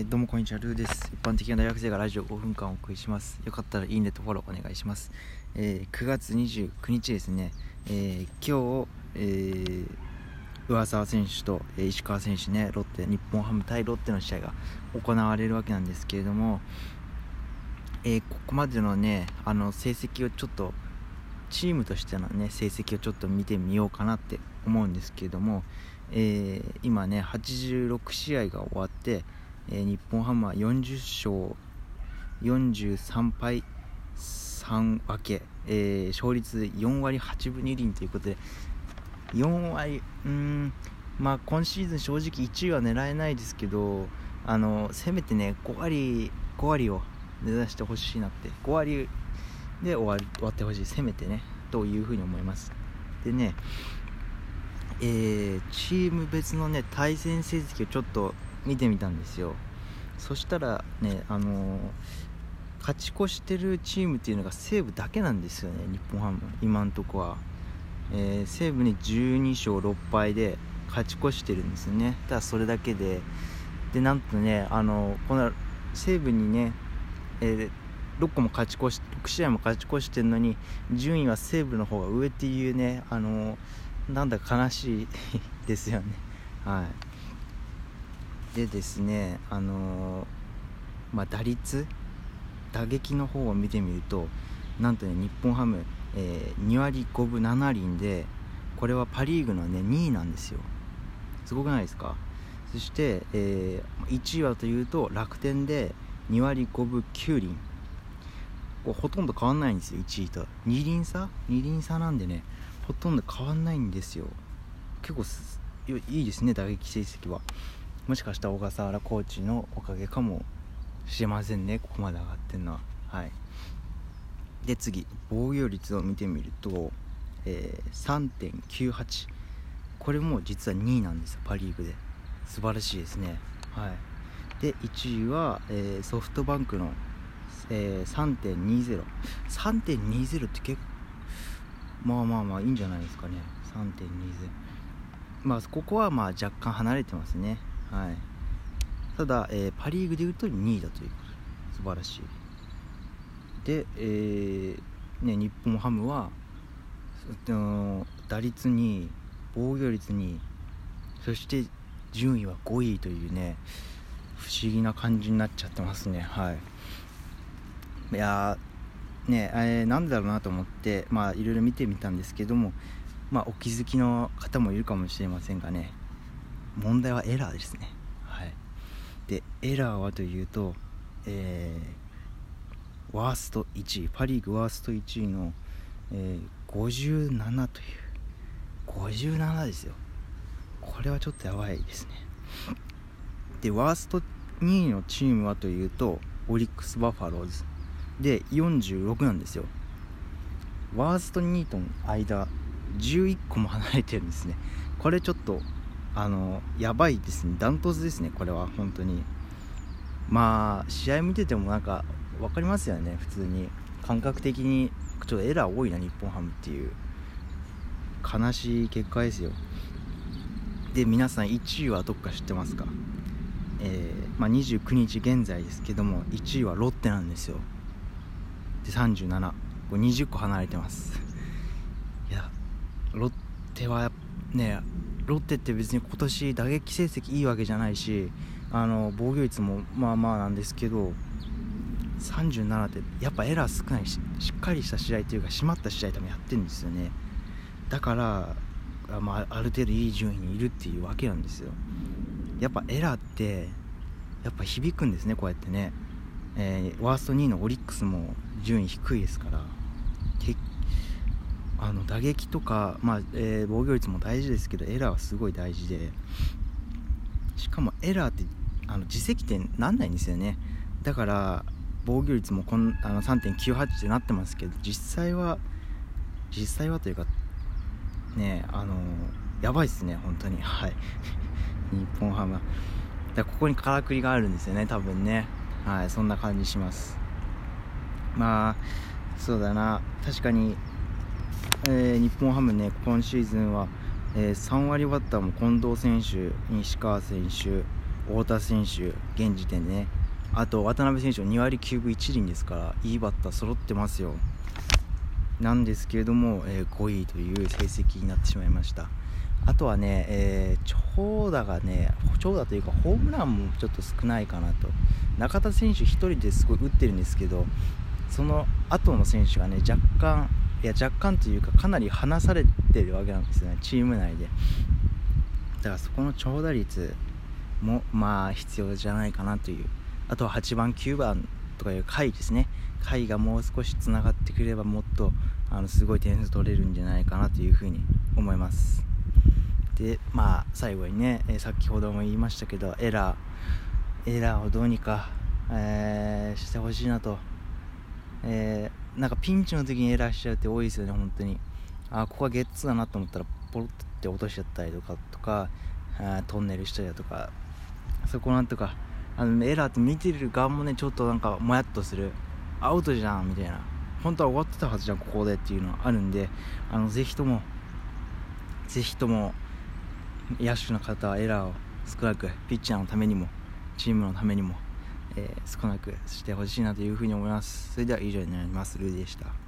えどうもこんにちはルーです。一般的な大学生がラジオ5分間お送りします。よかったらいいねとフォローお願いします、えー、9月29日ですね、えー、今日、えー、上沢選手と、え石川選手ねロッテ日本ハム対ロッテの試合が行われるわけなんですけれども、えここまでのねあの成績をちょっとチームとしてのね成績をちょっと見てみようかなって思うんですけれども、え今ね86試合が終わってえ、日本ハムは40勝43敗3分け、えー、勝率4割8分2厘ということで4割うんまあ今シーズン正直1位は狙えないですけどあのせめてね5割5割を目指してほしいなって5割で終わ終わってほしいせめてねというふうに思います。でねえー、チーム別のね対戦成績をちょっと見てみたんですよ。そしたらねあのー、勝ち越してるチームっていうのが西武だけなんですよね日本ハム。今んとこは、えー、西武に12勝6敗で勝ち越してるんですよね。ただそれだけで。でなんとねあのこの西武にね、えー、6個も勝ち越し6試合も勝ち越してるのに順位は西武の方が上っていうねあのなんだか悲しい ですよね。はい。でですねあの、まあ、打率打撃の方を見てみるとなんとね日本ハム、えー、2割5分7厘でこれはパ・リーグのね2位なんですよ。すごくないですか？そして、えー、1位はというと楽天で2割5分9厘。こほとんど変わんないんですよ1位と。2厘差？2厘差なんでねほとんど変わんないんですよ。結構いいですね打撃成績は。もしかしたら小笠原コーチのおかげかもしれませんね。ここまで上がってるのは。はい。で次。防御率を見てみると、えー、3.98これも実は2位なんですよパ・リーグで。素晴らしいですね。はい。で1位は、えー、ソフトバンクの、えー、3.20 3.20って結構まあまあまあいいんじゃないですかね。3.20まあここはまあ若干離れてますね。はい、ただ、えー、パ・リーグでいうと2位だということ素晴らしい。で、えーね、日本ハムは打率2位防御率2位そして順位は5位というね不思議な感じになっちゃってますね。はい。いやねえー、なんだろうなと思ってまあいろいろ見てみたんですけどもまあお気づきの方もいるかもしれませんがね問題はエラーですね。はい。でエラーはというとえー、ワースト1位パ・リーグワースト1位の、えー、57という57ですよ。これはちょっとやばいですね。でワースト2位のチームはというとオリックス・バファローズ。で46なんですよ。ワースト2位との間11個も離れてるんですね。これちょっとあのやばいですね。ダントツですねこれは。本当に。まあ試合見ててもなんか分かりますよね。普通に。感覚的にちょっとエラー多いな日本ハムっていう。悲しい結果ですよ。で皆さん1位はどっか知ってますか？えー、まあ、29日現在ですけども1位はロッテなんですよ。で37これ20個離れてます。いやロッテはねロッテって別に今年打撃成績いいわけじゃないしあの防御率もまあまあなんですけど37ってやっぱエラー少ないししっかりした試合というか締まった試合多分やってるんですよね。だからあ,、まあ、ある程度いい順位にいるっていうわけなんですよ。やっぱエラーってやっぱ響くんですねこうやってね、えー、ワースト2位のオリックスも順位低いですから結あの打撃とか、まあえー、防御率も大事ですけどエラーはすごい大事でしかもエラーってあの自責点なんないんですよね。だから防御率もこんあの3.98ってなってますけど実際は実際はというかねあのやばいっすね本当に。はい。日本ハムだここにからくりがあるんですよね多分ね。はいそんな感じします。まあそうだな。確かにえー、日本ハムね今シーズンは、えー、3割バッターも近藤選手西川選手太田選手現時点でね。あと渡辺選手は2割9分1厘ですからいいバッター揃ってますよ。なんですけれども、えー、5位という成績になってしまいました。あとはね、えー、長打がね長打というかホームランもちょっと少ないかなと。中田選手1人ですごい打ってるんですけどその後の選手がね若干いや若干というかかなり離されてるわけなんですよね。チーム内で。だからそこの長打率もまあ必要じゃないかなという。あとは8番9番とかいう回ですね。回がもう少しつながってくればもっとあのすごい点数取れるんじゃないかなというふうに思います。でまあ最後にね、え、先ほども言いましたけどエラー。エラーをどうにか、えー、してほしいなと、えー、なんかピンチの時にエラーしちゃうって多いですよね本当に。あここはゲッツーだなと思ったらポロッて落としちゃったりとかとかあトンネルしたりだとかそこなんとかあのエラーって見てる側もねちょっとなんかもやっとする。アウトじゃんみたいな。本当は終わってたはずじゃんここでっていうのはあるんであのぜひともぜひとも野手の方はエラーを少なくピッチャーのためにもチームのためにも、えー、少なくしてほしいなというふうに思います。それでは以上になります。ルーでした。